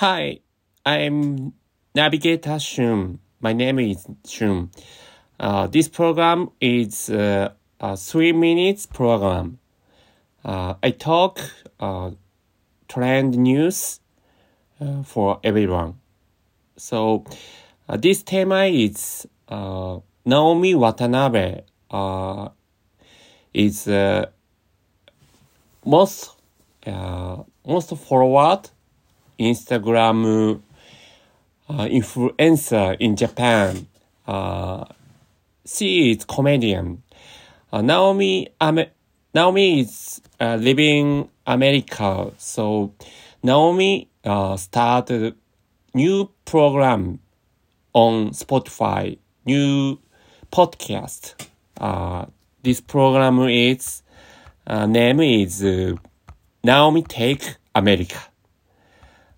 Hi, I'm Navigator Shun. My name is Shun. Uh, this program is uh, a three minutes program. Uh, I talk uh, trend news uh, for everyone. So uh, this theme is Naomi Watanabe is most most forward Instagram uh, influencer in Japan. Uh, she is comedian. Uh, Naomi Naomi is uh, living America, so Naomi uh, started new program on Spotify, new podcast. Uh, this program is uh, name is uh, Naomi Take America.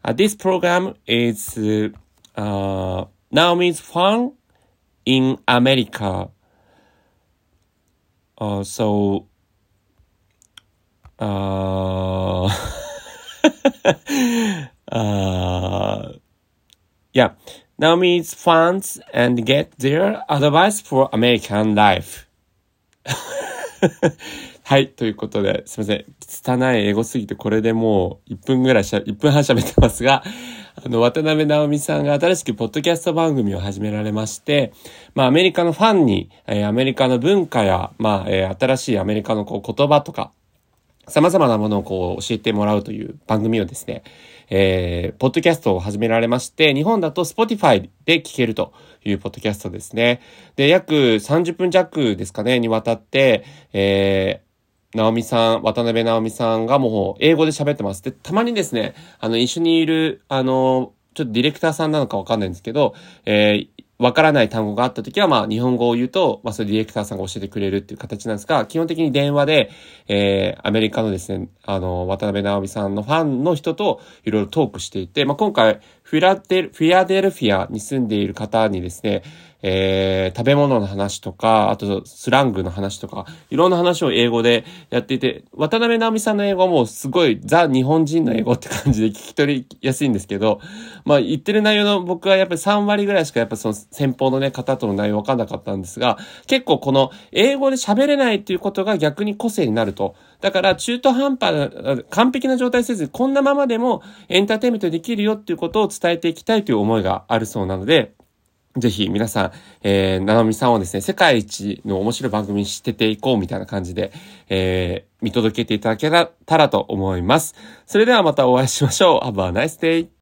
Uh, this program is uh, uh, Naomi's fun in America. Uh, so, uh, uh, yeah, Naomi's fans and get their advice for American life. はい。ということで、すいません。拙い英語すぎて、これでもう1分ぐらいしゃ、1分半喋ってますが、あの、渡辺直美さんが新しくポッドキャスト番組を始められまして、まあ、アメリカのファンに、えー、アメリカの文化や、まあ、えー、新しいアメリカのこう言葉とか、様々なものをこう教えてもらうという番組をですね、えー、ポッドキャストを始められまして、日本だと Spotify で聞けるというポッドキャストですね。で、約30分弱ですかね、にわたって、えー、直美さん、渡辺直美さんがもう英語で喋ってます。で、たまにですね、あの、一緒にいる、あの、ちょっとディレクターさんなのかわかんないんですけど、えー、わからない単語があったときは、まあ、日本語を言うと、まあ、それディレクターさんが教えてくれるっていう形なんですが、基本的に電話で、えー、アメリカのですね、あの、渡辺直美さんのファンの人といろいろトークしていて、まあ、今回、フィラデル、フィアデルフィアに住んでいる方にですね、えー、食べ物の話とか、あとスラングの話とか、いろんな話を英語でやっていて、渡辺直美さんの英語もすごいザ日本人の英語って感じで聞き取りやすいんですけど、まあ言ってる内容の僕はやっぱり3割ぐらいしかやっぱその先方のね、方との内容わかんなかったんですが、結構この英語で喋れないっていうことが逆に個性になると。だから中途半端な、完璧な状態せず、こんなままでもエンターテイメントできるよっていうことを伝えていきたいという思いがあるそうなので、ぜひ皆さん、えー、ななみさんをですね、世界一の面白い番組に知ってていこうみたいな感じで、えー、見届けていただけたらと思います。それではまたお会いしましょう。Have a nice day!